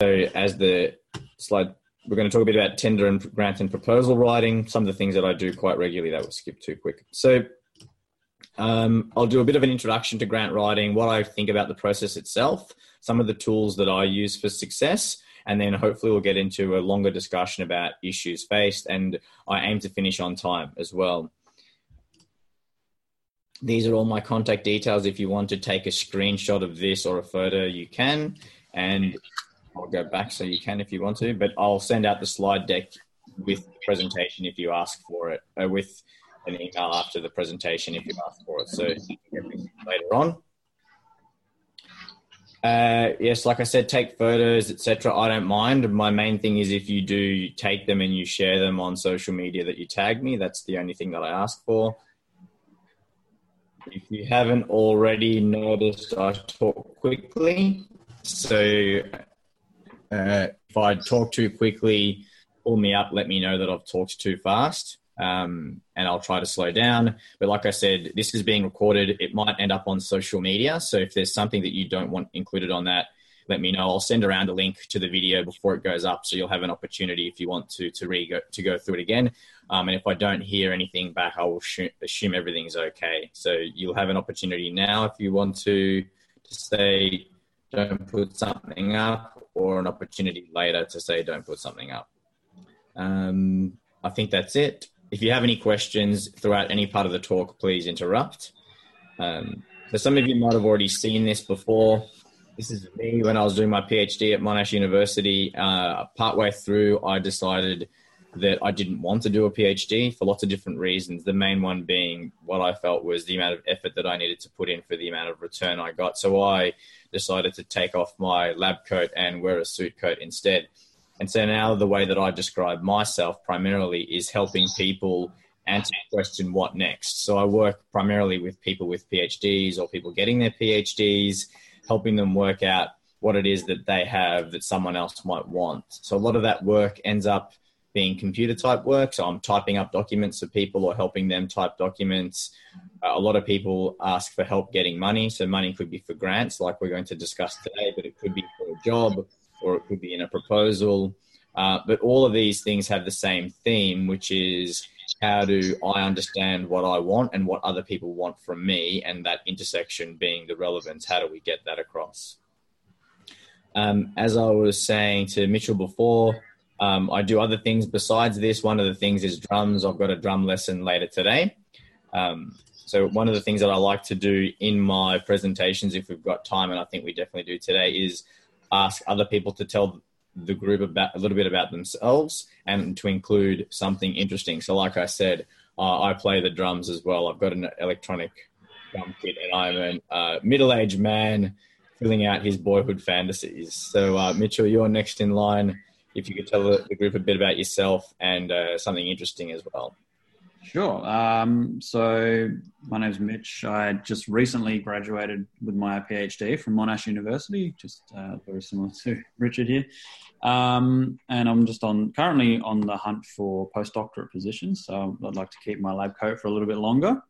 as the slide, we're going to talk a bit about tender and grant and proposal writing, some of the things that I do quite regularly that will skip too quick. So um, I'll do a bit of an introduction to grant writing, what I think about the process itself, some of the tools that I use for success, and then hopefully we'll get into a longer discussion about issues faced. And I aim to finish on time as well. These are all my contact details. If you want to take a screenshot of this or a photo, you can. And I'll go back so you can if you want to, but I'll send out the slide deck with the presentation if you ask for it, uh, with an email after the presentation if you ask for it. So later on. Uh, yes, like I said, take photos, etc. I don't mind. My main thing is if you do take them and you share them on social media that you tag me. That's the only thing that I ask for. If you haven't already noticed, I talk quickly. So uh, if I talk too quickly, pull me up, let me know that I've talked too fast, um, and I'll try to slow down. But like I said, this is being recorded. It might end up on social media. So if there's something that you don't want included on that, let me know. I'll send around a link to the video before it goes up, so you'll have an opportunity if you want to to re to go through it again. Um, and if I don't hear anything back, I will sh- assume everything's okay. So you'll have an opportunity now if you want to to say don't put something up, or an opportunity later to say don't put something up. Um, I think that's it. If you have any questions throughout any part of the talk, please interrupt. Um, so some of you might have already seen this before. This is me when I was doing my PhD at Monash University. Uh, partway through, I decided that I didn't want to do a PhD for lots of different reasons. The main one being what I felt was the amount of effort that I needed to put in for the amount of return I got. So I decided to take off my lab coat and wear a suit coat instead. And so now the way that I describe myself primarily is helping people answer the question, what next? So I work primarily with people with PhDs or people getting their PhDs, helping them work out what it is that they have that someone else might want. So a lot of that work ends up being computer type work. So I'm typing up documents for people or helping them type documents. Uh, a lot of people ask for help getting money. So money could be for grants, like we're going to discuss today, but it could be for a job or it could be in a proposal. Uh, but all of these things have the same theme, which is how do I understand what I want and what other people want from me, and that intersection being the relevance. How do we get that across? Um, as I was saying to Mitchell before, um, I do other things besides this. One of the things is drums. I've got a drum lesson later today. Um, so one of the things that I like to do in my presentations, if we've got time, and I think we definitely do today, is ask other people to tell the group about a little bit about themselves and to include something interesting. So, like I said, uh, I play the drums as well. I've got an electronic drum kit, and I'm a uh, middle-aged man filling out his boyhood fantasies. So, uh, Mitchell, you're next in line if you could tell the, group a bit about yourself and uh, something interesting as well. Sure. Um, so my name's Mitch. I just recently graduated with my PhD from Monash University, just uh, very similar to Richard here. Um, and I'm just on currently on the hunt for postdoctorate positions. So I'd like to keep my lab coat for a little bit longer.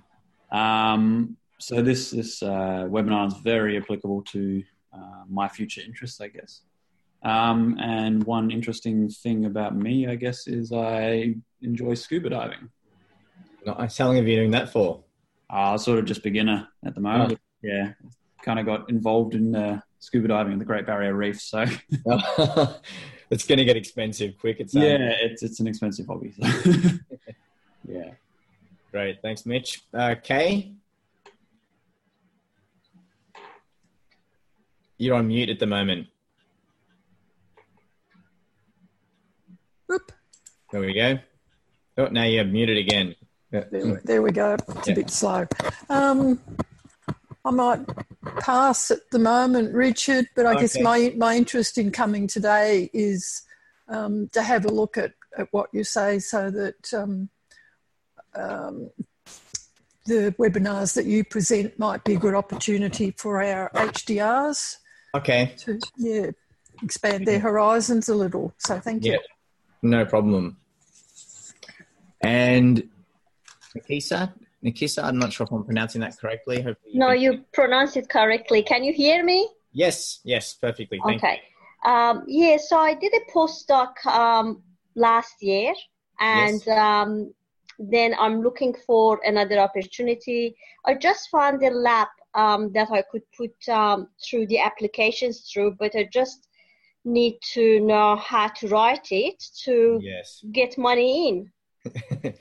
um, so this this uh, webinar is very applicable to uh, my future interests, I guess. Um, and one interesting thing about me, I guess, is I enjoy scuba diving. Nice. How long have you been doing that for? Uh, sort of just beginner at the moment. Oh. Yeah, kind of got involved in uh, scuba diving in the Great Barrier Reef. So it's going to get expensive quick. It's yeah, it's it's an expensive hobby. So. yeah. Great. Thanks, Mitch. Uh, Kay? You're on mute at the moment. Whoop. There we go. Oh, now you're muted again. There, there we go. It's yeah. a bit slow. Um, I might pass at the moment, Richard, but I okay. guess my, my interest in coming today is um, to have a look at, at what you say so that um, um, the webinars that you present might be a good opportunity for our HDRs. Okay. To, yeah, expand their horizons a little. So thank you. Yeah. No problem. And Nikisa, Nikisa, I'm not sure if I'm pronouncing that correctly. Hopefully you no, you pronounce it correctly. Can you hear me? Yes, yes, perfectly. Thank okay. Um, yeah, so I did a postdoc um, last year, and yes. um, then I'm looking for another opportunity. I just found a lab um, that I could put um, through the applications through, but I just need to know how to write it to yes. get money in.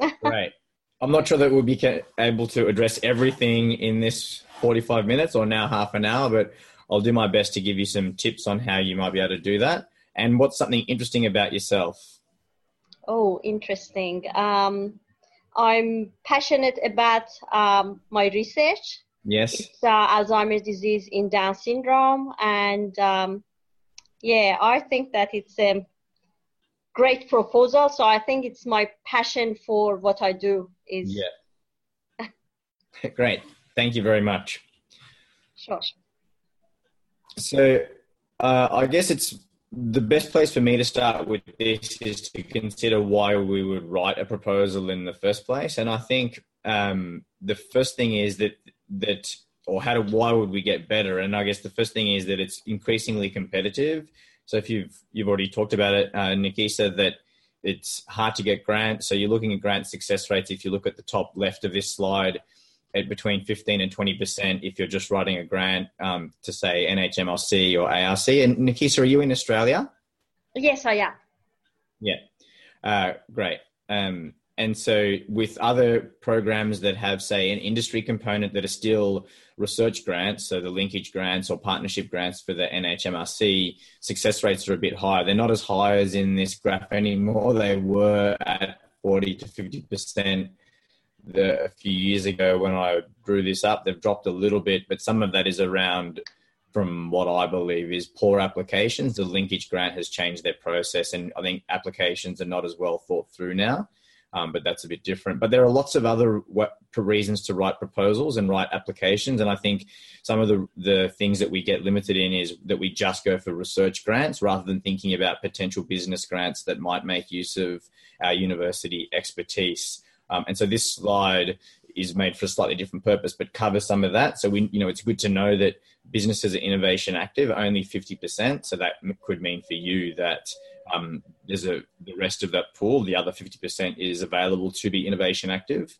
right. I'm not sure that we'll be able to address everything in this 45 minutes or now half an hour, but I'll do my best to give you some tips on how you might be able to do that. And what's something interesting about yourself? Oh, interesting. Um, I'm passionate about um, my research. Yes. It's uh, Alzheimer's disease in Down syndrome. And um, yeah, I think that it's a great proposal. So I think it's my passion for what I do is. Yeah. great. Thank you very much. Sure. So uh, I guess it's the best place for me to start with this is to consider why we would write a proposal in the first place. And I think um, the first thing is that that or how to why would we get better? And I guess the first thing is that it's increasingly competitive. So if you've you've already talked about it, uh, Nikisa, that it's hard to get grants. So you're looking at grant success rates. If you look at the top left of this slide, at between 15 and 20 percent if you're just writing a grant um, to say NHMRC or ARC. And Nikisa, are you in Australia? Yes, I am. Yeah, uh, great. Um, and so, with other programs that have, say, an industry component that are still research grants, so the linkage grants or partnership grants for the NHMRC, success rates are a bit higher. They're not as high as in this graph anymore. They were at 40 to 50 percent the, a few years ago when I drew this up. They've dropped a little bit, but some of that is around from what I believe is poor applications. The linkage grant has changed their process, and I think applications are not as well thought through now. Um, but that's a bit different. But there are lots of other reasons to write proposals and write applications, and I think some of the the things that we get limited in is that we just go for research grants rather than thinking about potential business grants that might make use of our university expertise. Um, and so this slide is made for a slightly different purpose, but covers some of that. So we, you know, it's good to know that businesses are innovation active, only 50%. So that could mean for you that um, there's a the rest of that pool, the other 50% is available to be innovation active.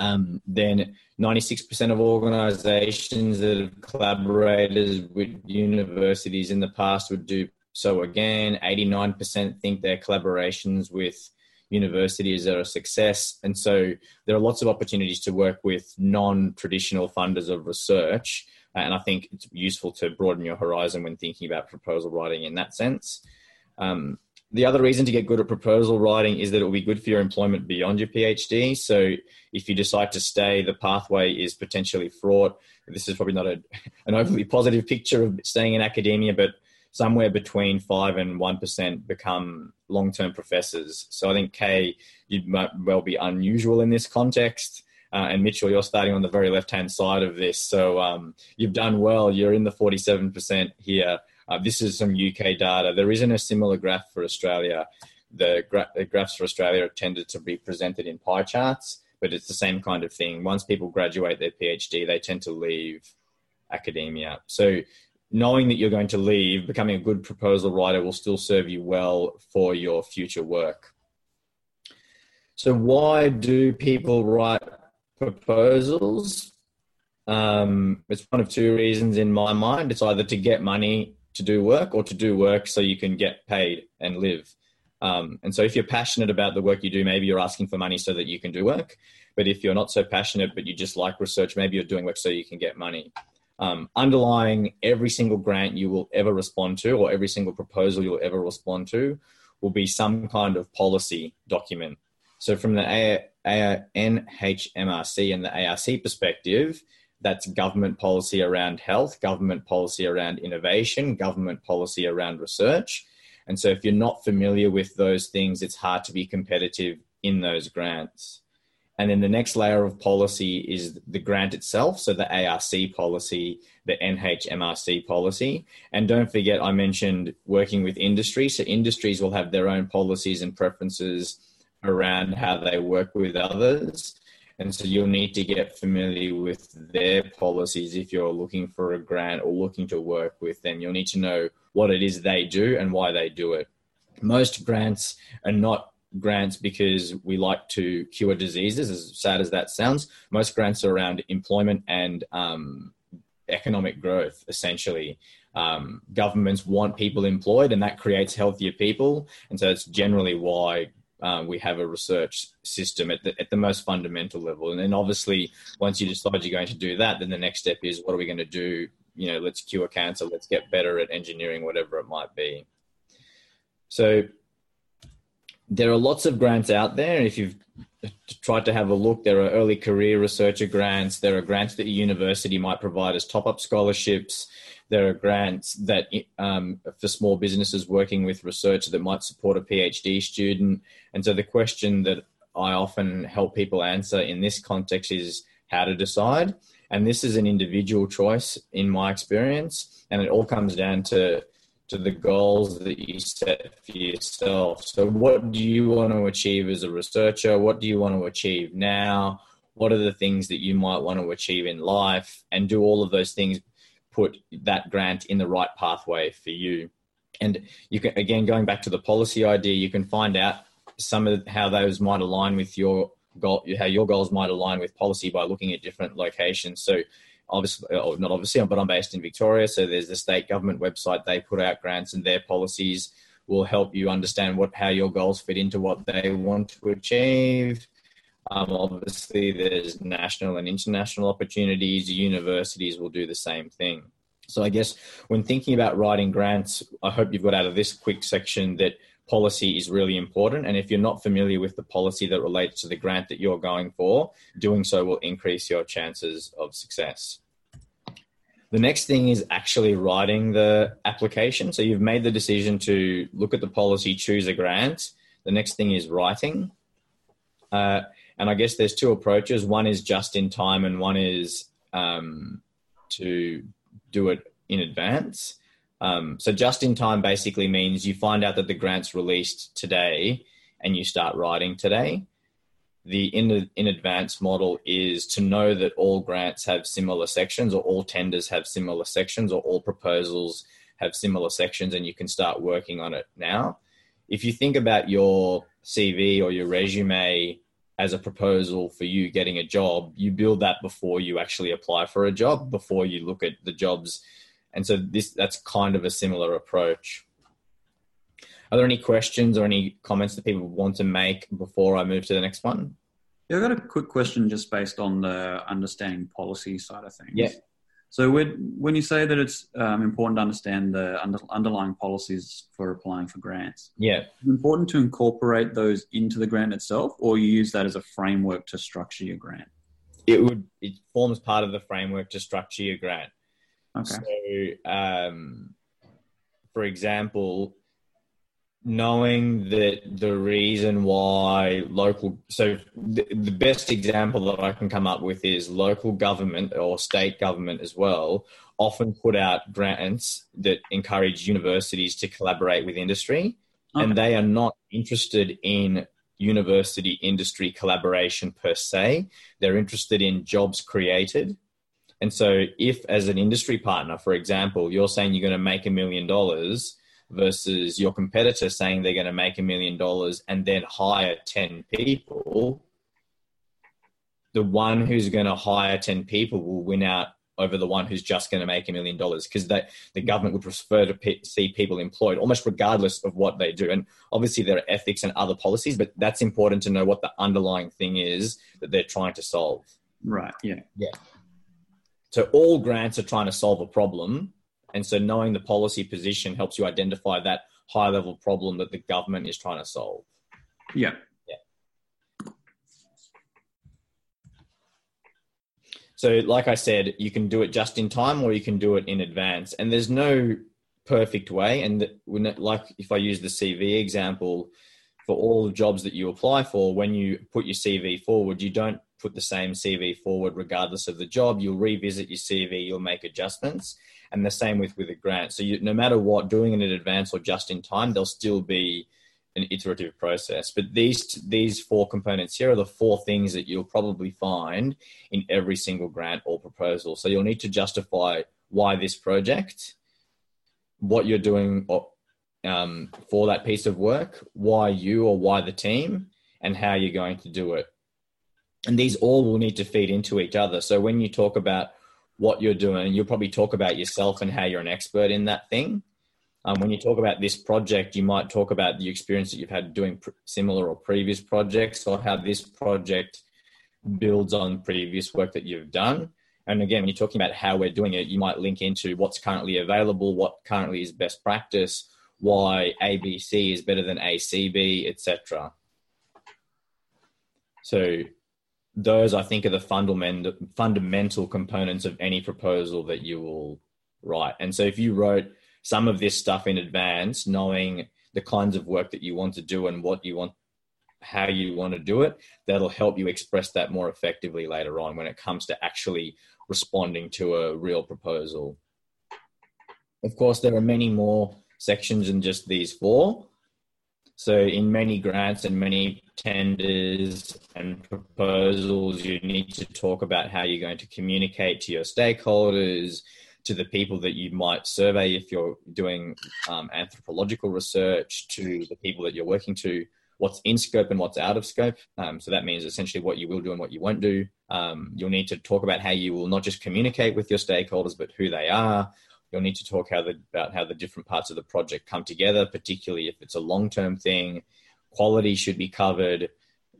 Um, then 96% of organizations that have collaborated with universities in the past would do so again. 89% think their collaborations with universities are a success. And so there are lots of opportunities to work with non traditional funders of research. And I think it's useful to broaden your horizon when thinking about proposal writing in that sense. Um, the other reason to get good at proposal writing is that it will be good for your employment beyond your PhD. So if you decide to stay, the pathway is potentially fraught. This is probably not a, an overly positive picture of staying in academia, but somewhere between five and one percent become long-term professors. So I think Kay, you might well be unusual in this context. Uh, and Mitchell, you're starting on the very left-hand side of this, so um, you've done well. You're in the 47% here. Uh, this is some UK data. There isn't a similar graph for Australia. The, gra- the graphs for Australia are tended to be presented in pie charts, but it's the same kind of thing. Once people graduate their PhD, they tend to leave academia. So knowing that you're going to leave, becoming a good proposal writer will still serve you well for your future work. So, why do people write proposals? Um, it's one of two reasons in my mind. It's either to get money to do work or to do work so you can get paid and live. Um, and so, if you're passionate about the work you do, maybe you're asking for money so that you can do work. But if you're not so passionate, but you just like research, maybe you're doing work so you can get money um, underlying every single grant you will ever respond to or every single proposal you'll ever respond to will be some kind of policy document. So, from the A- A- NHMRC and the ARC perspective, that's government policy around health, government policy around innovation, government policy around research. And so, if you're not familiar with those things, it's hard to be competitive in those grants. And then the next layer of policy is the grant itself. So the ARC policy, the NHMRC policy. And don't forget, I mentioned working with industry. So industries will have their own policies and preferences around how they work with others. And so you'll need to get familiar with their policies if you're looking for a grant or looking to work with them. You'll need to know what it is they do and why they do it. Most grants are not grants because we like to cure diseases, as sad as that sounds. Most grants are around employment and um, economic growth, essentially. Um, governments want people employed, and that creates healthier people. And so that's generally why um, we have a research system at the, at the most fundamental level. And then obviously, once you decide you're going to do that, then the next step is what are we going to do? You know, let's cure cancer, let's get better at engineering, whatever it might be. So there are lots of grants out there. If you've tried to have a look, there are early career researcher grants. There are grants that your university might provide as top up scholarships. There are grants that um, for small businesses working with research that might support a PhD student. And so the question that I often help people answer in this context is how to decide. And this is an individual choice in my experience. And it all comes down to to the goals that you set for yourself. So, what do you want to achieve as a researcher? What do you want to achieve now? What are the things that you might want to achieve in life? And do all of those things put that grant in the right pathway for you? And you can, again, going back to the policy idea, you can find out some of how those might align with your goal, how your goals might align with policy by looking at different locations. So, obviously, or not obviously, but I'm based in Victoria, so there's the state government website. They put out grants, and their policies will help you understand what how your goals fit into what they want to achieve. Um, obviously, there's national and international opportunities. Universities will do the same thing. So, I guess when thinking about writing grants, I hope you've got out of this quick section that policy is really important. And if you're not familiar with the policy that relates to the grant that you're going for, doing so will increase your chances of success. The next thing is actually writing the application. So you've made the decision to look at the policy, choose a grant. The next thing is writing. Uh, and I guess there's two approaches. One is just in time, and one is um, to do it in advance. Um, so just in time basically means you find out that the grant's released today and you start writing today. The in, in advance model is to know that all grants have similar sections or all tenders have similar sections or all proposals have similar sections and you can start working on it now. If you think about your CV or your resume as a proposal for you getting a job, you build that before you actually apply for a job, before you look at the jobs and so this that's kind of a similar approach. Are there any questions or any comments that people want to make before I move to the next one? Yeah, I've got a quick question just based on the understanding policy side of things. Yeah. So when, when you say that it's um, important to understand the under, underlying policies for applying for grants, yeah, important to incorporate those into the grant itself, or you use that as a framework to structure your grant. It would it forms part of the framework to structure your grant. Okay. So, um, for example, knowing that the reason why local so the, the, best example that i can come up with is local government or state government as well often put out grants that encourage universities to collaborate with industry. Okay. and they are not interested in university industry collaboration per se. They're interested in jobs created. And so, if as an industry partner, for example, you're saying you're going to make a million dollars versus your competitor saying they're going to make a million dollars and then hire 10 people, the one who's going to hire 10 people will win out over the one who's just going to make a million dollars because the government would prefer to pe- see people employed almost regardless of what they do. And obviously there are ethics and other policies but that's important to know what the underlying thing is that they're trying to solve. Right yeah. Yeah. So all grants are trying to solve a problem. And so knowing the policy position helps you identify that high level problem that the government is trying to solve. Yeah. Yeah. So, like I said, you can do it just in time or you can do it in advance. And there's no perfect way. And like if I use the CV example, for all the jobs that you apply for, when you put your CV forward, you don't put the same CV forward regardless of the job. You'll revisit your CV, you'll make adjustments, and the same with with a grant. So you, no matter what, doing it in advance or just in time, there'll still be an iterative process. But these these four components here are the four things that you'll probably find in every single grant or proposal. So you'll need to justify why this project, what you're doing um, for that piece of work, why you or why the team, and how you're going to do it. And these all will need to feed into each other. So when you talk about what you're doing, you'll probably talk about yourself and how you're an expert in that thing. Um, when you talk about this project, you might talk about the experience that you've had doing pr- similar or previous projects, or how this project builds on previous work that you've done. And again, when you're talking about how we're doing it, you might link into what's currently available, what currently is best practice, why ABC is better than ACB, etc. So those I think are the fundamental fundamental components of any proposal that you will write. And so if you wrote some of this stuff in advance, knowing the kinds of work that you want to do and what you want how you want to do it, that'll help you express that more effectively later on when it comes to actually responding to a real proposal. Of course, there are many more sections than just these four. So, in many grants and many tenders and proposals, you need to talk about how you're going to communicate to your stakeholders, to the people that you might survey if you're doing um, anthropological research, to the people that you're working to, what's in scope and what's out of scope. Um, so that means essentially what you will do and what you won't do. Um, you'll need to talk about how you will not just communicate with your stakeholders, but who they are, You'll need to talk how the, about how the different parts of the project come together, particularly if it's a long term thing. Quality should be covered.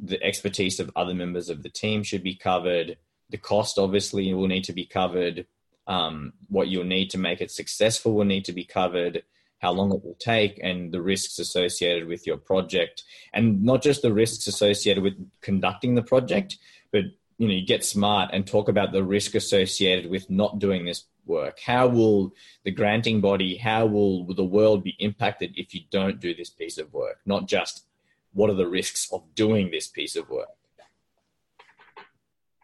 The expertise of other members of the team should be covered. The cost, obviously, will need to be covered. Um, what you'll need to make it successful will need to be covered. How long it will take, and the risks associated with your project, and not just the risks associated with conducting the project, but you know, you get smart and talk about the risk associated with not doing this work? How will the granting body, how will the world be impacted if you don't do this piece of work? Not just what are the risks of doing this piece of work.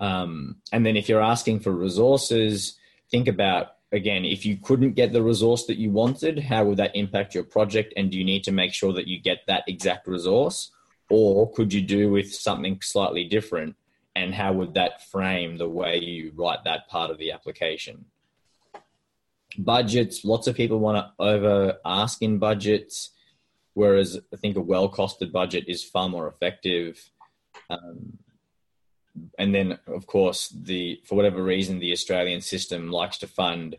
Um, and then if you're asking for resources, think about again, if you couldn't get the resource that you wanted, how would that impact your project? And do you need to make sure that you get that exact resource? Or could you do with something slightly different? And how would that frame the way you write that part of the application? budgets. Lots of people want to over ask in budgets, whereas I think a well costed budget is far more effective. Um, and then, of course, the for whatever reason, the Australian system likes to fund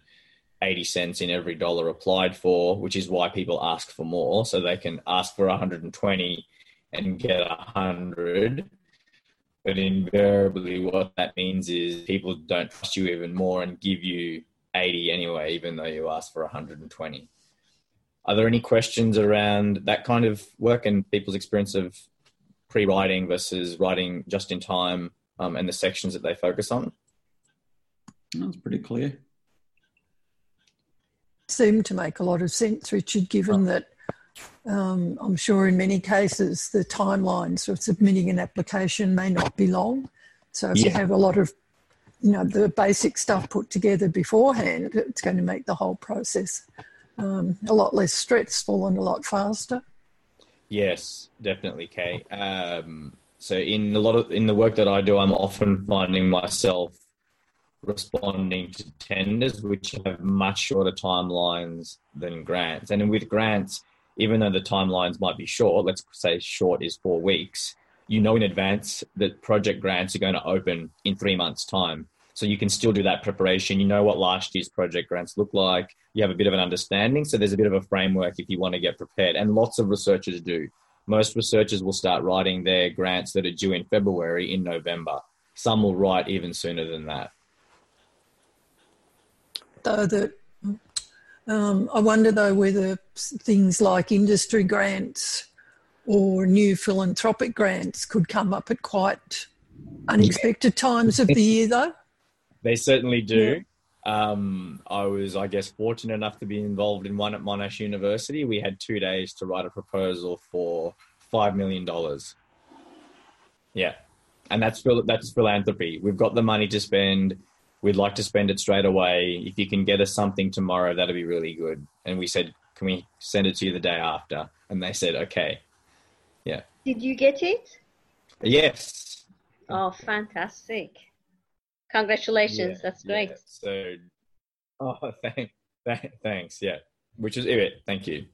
80 cents in every dollar applied for, which is why people ask for more. So they can ask for 120 and get 100. But invariably, what that means is people don't trust you even more and give you 80 anyway, even though you asked for 120. Are there any questions around that kind of work and people's experience of pre-writing versus writing just in time um, and the sections that they focus on? That's pretty clear. Seemed to make a lot of sense, Richard, given oh. that um, I'm sure in many cases the timelines for submitting an application may not be long. So if yeah. you have a lot of you know the basic stuff put together beforehand, it's going to make the whole process um, a lot less stressful and a lot faster. Yes, definitely, Kay. Um, so in a lot of in the work that I do, I'm often finding myself responding to tenders which have much shorter timelines than grants. And with grants, even though the timelines might be short, let's say short is four weeks, you know in advance that project grants are going to open in three months' time. So you can still do that preparation. You know what last year's project grants look like. You have a bit of an understanding. So there's a bit of a framework if you want to get prepared. And lots of researchers do. Most researchers will start writing their grants that are due in February in November. Some will write even sooner than that. Though that, um, I wonder though whether things like industry grants or new philanthropic grants could come up at quite unexpected yeah. times of the year though. They certainly do. Yeah. Um, I was, I guess, fortunate enough to be involved in one at Monash University. We had two days to write a proposal for five million dollars. Yeah, and that's that's philanthropy. We've got the money to spend. We'd like to spend it straight away. If you can get us something tomorrow, that'd be really good. And we said, can we send it to you the day after? And they said, okay. Yeah. Did you get it? Yes. Oh, fantastic. Congratulations. Yeah, That's great. Yeah. So, oh, thank, th- thanks. Yeah. Which is it. Thank you.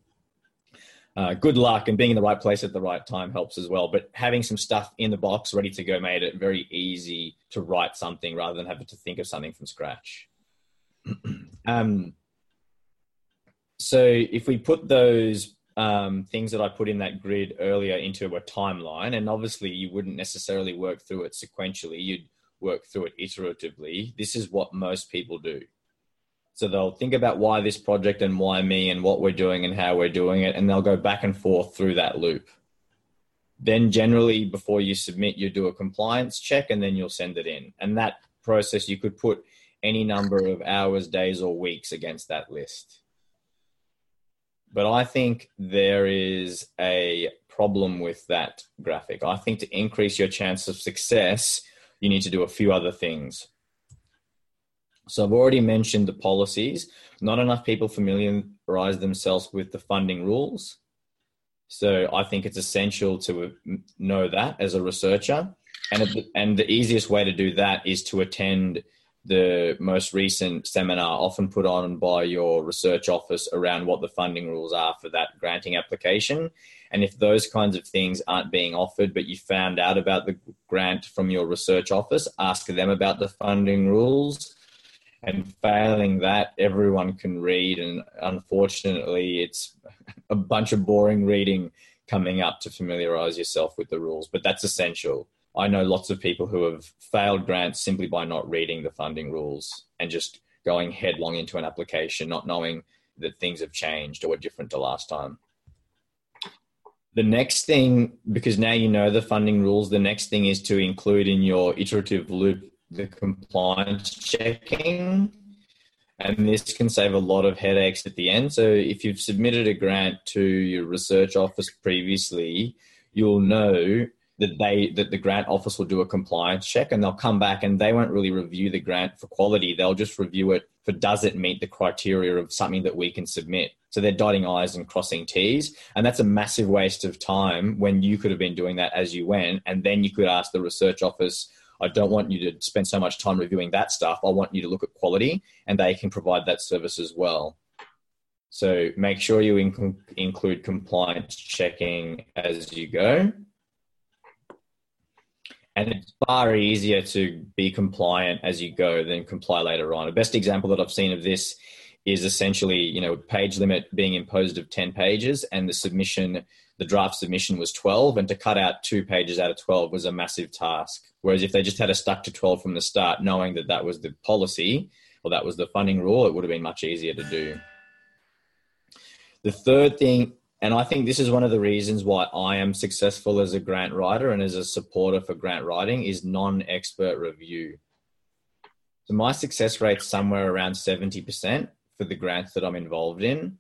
Uh, good luck and being in the right place at the right time helps as well. But having some stuff in the box ready to go made it very easy to write something rather than having to think of something from scratch. um, so if we put those um, things that I put in that grid earlier into a timeline, and obviously you wouldn't necessarily work through it sequentially, you'd work through it iteratively. This is what most people do. So they'll think about why this project and why me and what we're doing and how we're doing it, and they'll go back and forth through that loop. Then, generally, before you submit, you do a compliance check and then you'll send it in. And that process, you could put any number of hours, days, or weeks against that list. But I think there is a problem with that graphic. I think to increase your chance of success, you need to do a few other things. So I've already mentioned the policies. Not enough people familiarize themselves with the funding rules. So I think it's essential to know that as a researcher. And, and the easiest way to do that is to attend the most recent seminar often put on by your research office around what the funding rules are for that granting application. And if those kinds of things aren't being offered, but you found out about the grant from your research office, ask them about the funding rules. And failing that, everyone can read. And unfortunately, it's a bunch of boring reading coming up to familiarize yourself with the rules, but that's essential. I know lots of people who have failed grants simply by not reading the funding rules and just going headlong into an application, not knowing that things have changed or are different to last time. The next thing, because now you know the funding rules, the next thing is to include in your iterative loop the compliance checking. And this can save a lot of headaches at the end. So if you've submitted a grant to your research office previously, you'll know that they that the grant office will do a compliance check and they'll come back and they won't really review the grant for quality. They'll just review it for does it meet the criteria of something that we can submit. So they're dotting i's and crossing t's. And that's a massive waste of time when you could have been doing that as you went. And then you could ask the research office I don't want you to spend so much time reviewing that stuff. I want you to look at quality, and they can provide that service as well. So make sure you inc- include compliance checking as you go and it's far easier to be compliant as you go than comply later on. The best example that I've seen of this is essentially, you know, page limit being imposed of 10 pages and the submission, the draft submission was 12 and to cut out two pages out of 12 was a massive task. Whereas if they just had a stuck to 12 from the start, knowing that that was the policy or that was the funding rule, it would have been much easier to do. The third thing and I think this is one of the reasons why I am successful as a grant writer and as a supporter for grant writing is non-expert review. So my success rate's somewhere around 70% for the grants that I'm involved in.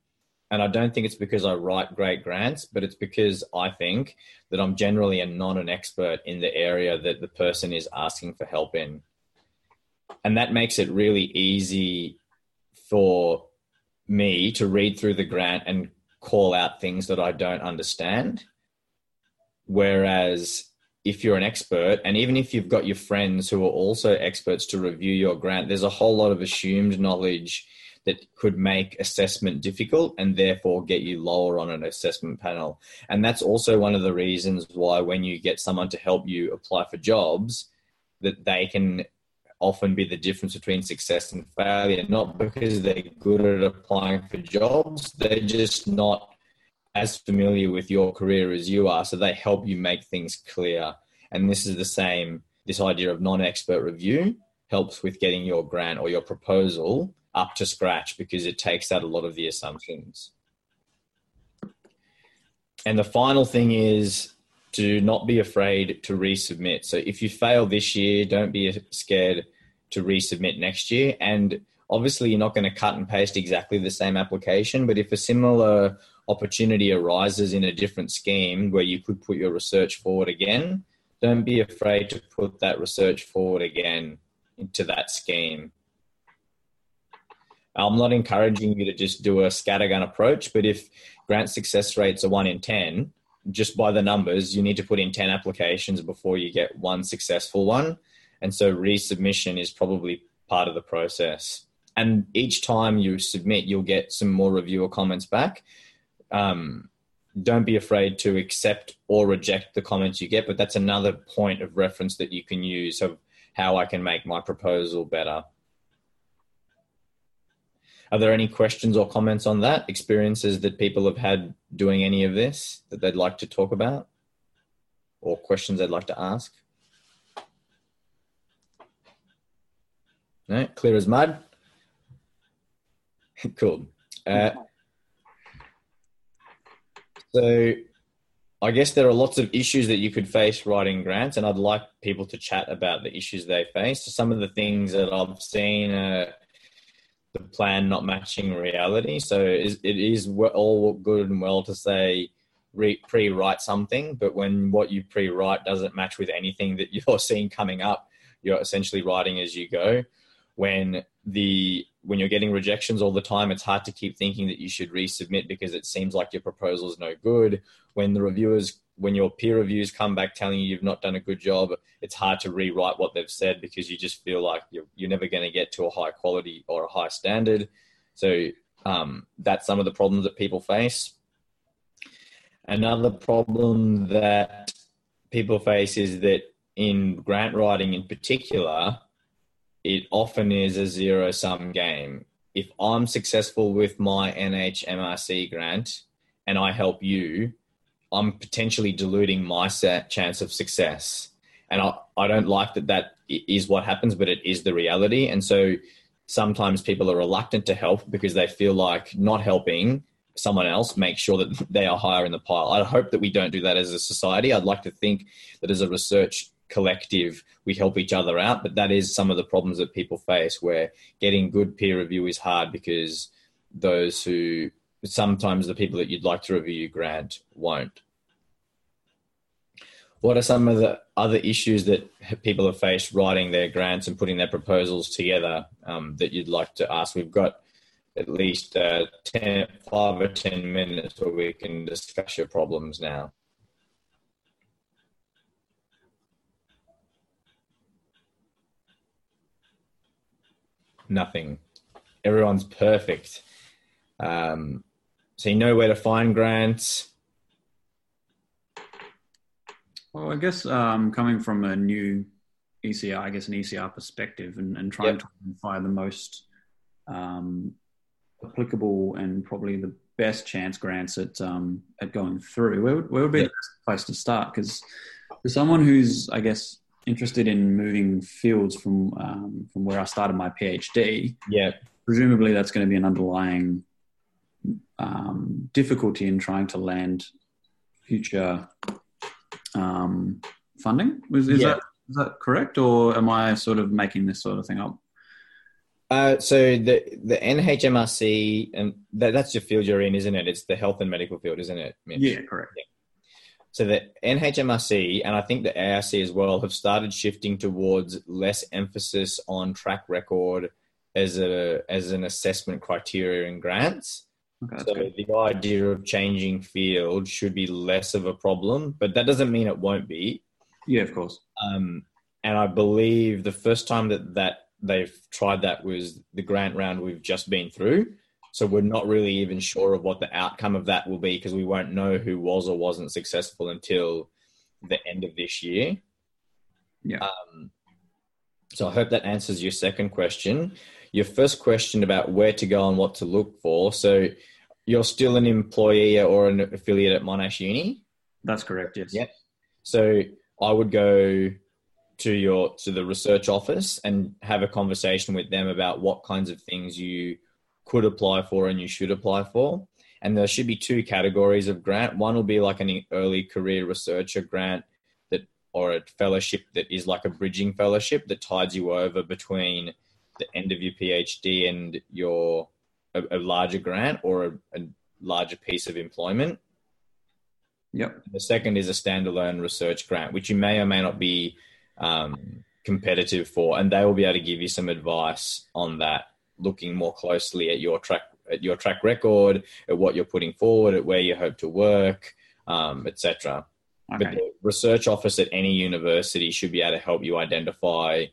And I don't think it's because I write great grants, but it's because I think that I'm generally a not an expert in the area that the person is asking for help in. And that makes it really easy for me to read through the grant and call out things that I don't understand. Whereas if you're an expert, and even if you've got your friends who are also experts to review your grant, there's a whole lot of assumed knowledge that could make assessment difficult and therefore get you lower on an assessment panel. And that's also one of the reasons why when you get someone to help you apply for jobs, that they can often be the difference between success and failure, not because they're good at applying for jobs, they're just not as familiar with your career as you are. So they help you make things clear. And this is the same this idea of non expert review helps with getting your grant or your proposal up to scratch because it takes out a lot of the assumptions. And the final thing is to not be afraid to resubmit. So if you fail this year, don't be scared to resubmit next year. And obviously, you're not going to cut and paste exactly the same application, but if a similar opportunity arises in a different scheme where you could put your research forward again, don't be afraid to put that research forward again into that scheme. I'm not encouraging you to just do a scattergun approach, but if grant success rates are one in 10, just by the numbers, you need to put in 10 applications before you get one successful one. And so resubmission is probably part of the process. And each time you submit, you'll get some more reviewer comments back. Um, don't be afraid to accept or reject the comments you get, but that's another point of reference that you can use of how I can make my proposal better. Are there any questions or comments on that? Experiences that people have had doing any of this that they'd like to talk about? Or questions they'd like to ask? No, clear as mud. cool. Uh, so, I guess there are lots of issues that you could face writing grants, and I'd like people to chat about the issues they face. So some of the things that I've seen are the plan not matching reality. So it is all good and well to say pre-write something, but when what you pre-write doesn't match with anything that you're seeing coming up, you're essentially writing as you go. When the when you're getting rejections all the time, it's hard to keep thinking that you should resubmit because it seems like your proposal is no good. When the reviewers when your peer reviews come back telling you you've not done a good job, it's hard to rewrite what they've said because you just feel like you're, you're never going to get to a high quality or a high standard. So um, that's some of the problems that people face. Another problem that people face is that in grant writing in particular, it often is a zero sum game. If I'm successful with my NHMRC grant and I help you, I'm potentially diluting my chance of success. And I, I don't like that that is what happens, but it is the reality. And so sometimes people are reluctant to help because they feel like not helping someone else makes sure that they are higher in the pile. I hope that we don't do that as a society. I'd like to think that as a research collective, we help each other out, but that is some of the problems that people face where getting good peer review is hard because those who sometimes the people that you'd like to review grant won't. What are some of the other issues that people have faced writing their grants and putting their proposals together um, that you'd like to ask? We've got at least uh, 10, five or 10 minutes where we can discuss your problems now. Nothing. Everyone's perfect. Um, so you know where to find grants. Well, I guess um, coming from a new ECR, I guess an ECR perspective, and, and trying yep. to find the most um, applicable and probably the best chance grants at um, at going through, where would, where would be yep. the best place to start? Because for someone who's, I guess, interested in moving fields from um, from where I started my PhD, yeah, presumably that's going to be an underlying um, difficulty in trying to land future um, funding. Is, is yeah. that is that correct, or am I sort of making this sort of thing up? Uh, so the the NHMRC and that, that's your field you're in, isn't it? It's the health and medical field, isn't it? Mitch? Yeah, correct. Yeah. So the NHMRC and I think the ARC as well have started shifting towards less emphasis on track record as a as an assessment criteria in grants. Okay, so good. the idea of changing field should be less of a problem, but that doesn't mean it won't be. Yeah, of course. Um, and I believe the first time that that they've tried that was the grant round we've just been through. So we're not really even sure of what the outcome of that will be because we won't know who was or wasn't successful until the end of this year. Yeah. Um, so I hope that answers your second question. Your first question about where to go and what to look for. So you're still an employee or an affiliate at Monash Uni? That's correct, yes. Yeah. So I would go to your to the research office and have a conversation with them about what kinds of things you could apply for and you should apply for. And there should be two categories of grant. One will be like an early career researcher grant that or a fellowship that is like a bridging fellowship that tides you over between the end of your PhD and your a, a larger grant or a, a, larger piece of employment. Yep. The second is a standalone research grant, which you may or may not be um, competitive for, and they will be able to give you some advice on that, looking more closely at your track at your track record, at what you're putting forward, at where you hope to work, um, etc. Okay. But the research office at any university should be able to help you identify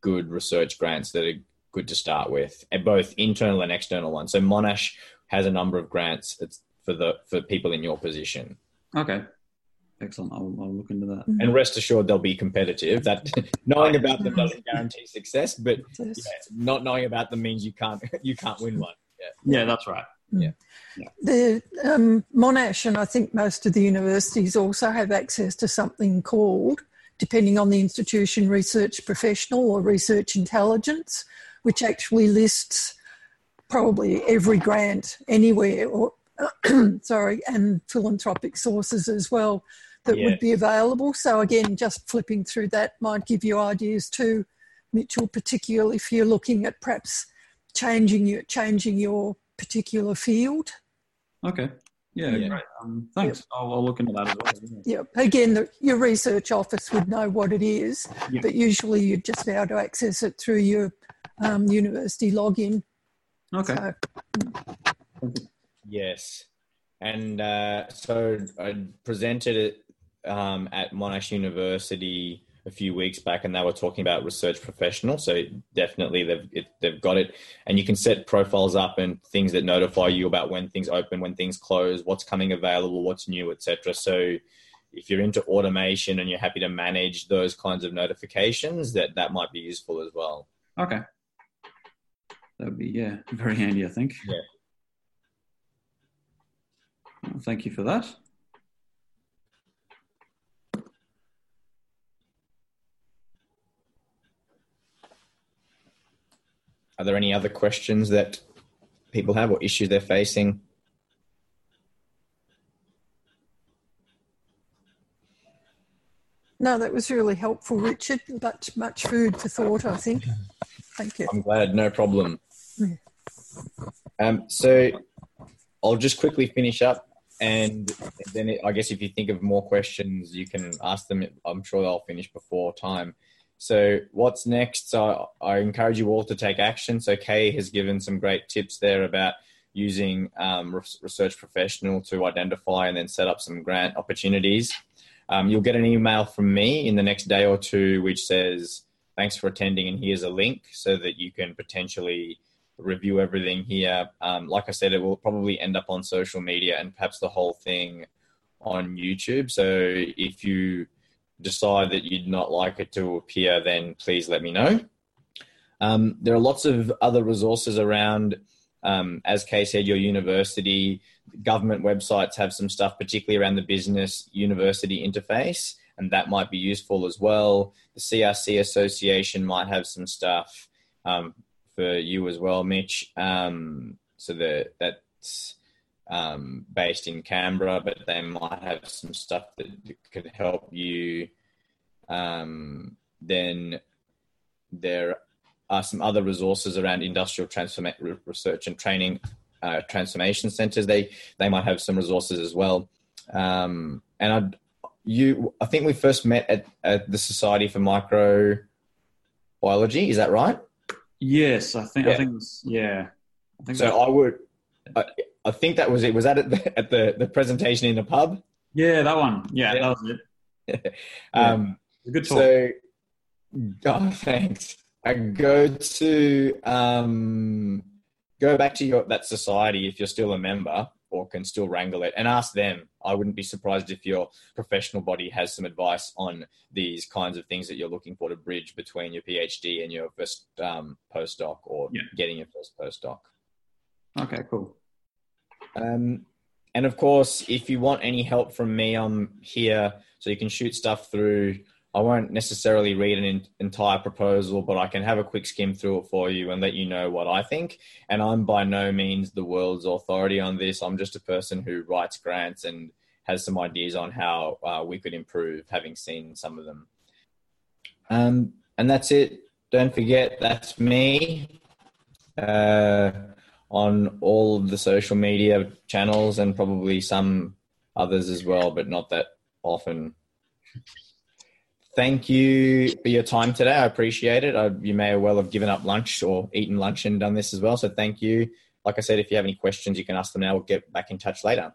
good research grants that are good to start with, and both internal and external ones. So Monash has a number of grants for the for people in your position. Okay. Excellent. I'll, I'll look into that. And rest assured, they'll be competitive. That knowing about them doesn't guarantee success, but yeah, not knowing about them means you can't you can't win one. Yeah, yeah that's right. Yeah. yeah. The um, Monash and I think most of the universities also have access to something called, depending on the institution, research professional or research intelligence, which actually lists probably every grant anywhere or sorry, and philanthropic sources as well that would be available. So again, just flipping through that might give you ideas too, Mitchell, particularly if you're looking at perhaps changing your changing your particular field. Okay. Yeah, yeah. great. Um, thanks. Yep. I'll, I'll, look into that as well. Yeah. Again, the, your research office would know what it is, yep. but usually you'd just be able to access it through your um, university login. Okay. So, yes. And uh, so I presented it um, at Monash University a few weeks back, and they were talking about research professional. So definitely they've it, they've got it, and you can set profiles up and things that notify you about when things open, when things close, what's coming available, what's new, etc. So if you're into automation and you're happy to manage those kinds of notifications, that that might be useful as well. Okay, that would be yeah very handy, I think. Yeah. Well, thank you for that. Are there any other questions that people have or issues they're facing? No, that was really helpful, Richard. Much, much food for thought, I think. Thank you. I'm glad, no problem. Um, so I'll just quickly finish up and then it, I guess if you think of more questions, you can ask them. I'm sure they'll finish before time. So what's next? So I encourage you all to take action. So Kay has given some great tips there about using um, research professional to identify and then set up some grant opportunities. Um, you'll get an email from me in the next day or two which says thanks for attending and here's a link so that you can potentially review everything here. Um, like I said, it will probably end up on social media and perhaps the whole thing on YouTube. So if you decide that you'd not like it to appear, then please let me know. Um, there are lots of other resources around. Um, as Kay said, your university, government websites have some stuff, particularly around the business university interface, and that might be useful as well. The CRC Association might have some stuff um, for you as well, Mitch. Um, so the, that's um, based in Canberra, but they might have some stuff that could help you. Um, then there are some other resources around industrial transformation research and training uh, transformation centers. They they might have some resources as well. Um, and I you I think we first met at, at the Society for Microbiology. Is that right? Yes, I think. Yeah. I think. Yeah. I think so. I would. I, I think that was it. Was that at the, at the, the presentation in the pub? Yeah, that one. Yeah, yeah. that was it. um, yeah. Good talk. So, oh, thanks. I go to um, go back to your that society if you're still a member or can still wrangle it and ask them. I wouldn't be surprised if your professional body has some advice on these kinds of things that you're looking for to bridge between your PhD and your first um, postdoc or yeah. getting your first postdoc. Okay, cool. Um, and of course, if you want any help from me, I'm here so you can shoot stuff through. I won't necessarily read an in, entire proposal, but I can have a quick skim through it for you and let you know what I think. And I'm by no means the world's authority on this. I'm just a person who writes grants and has some ideas on how uh, we could improve, having seen some of them. Um, and that's it. Don't forget, that's me. Uh, on all of the social media channels and probably some others as well, but not that often. Thank you for your time today. I appreciate it. I, you may well have given up lunch or eaten lunch and done this as well. So thank you. Like I said, if you have any questions, you can ask them now. We'll get back in touch later.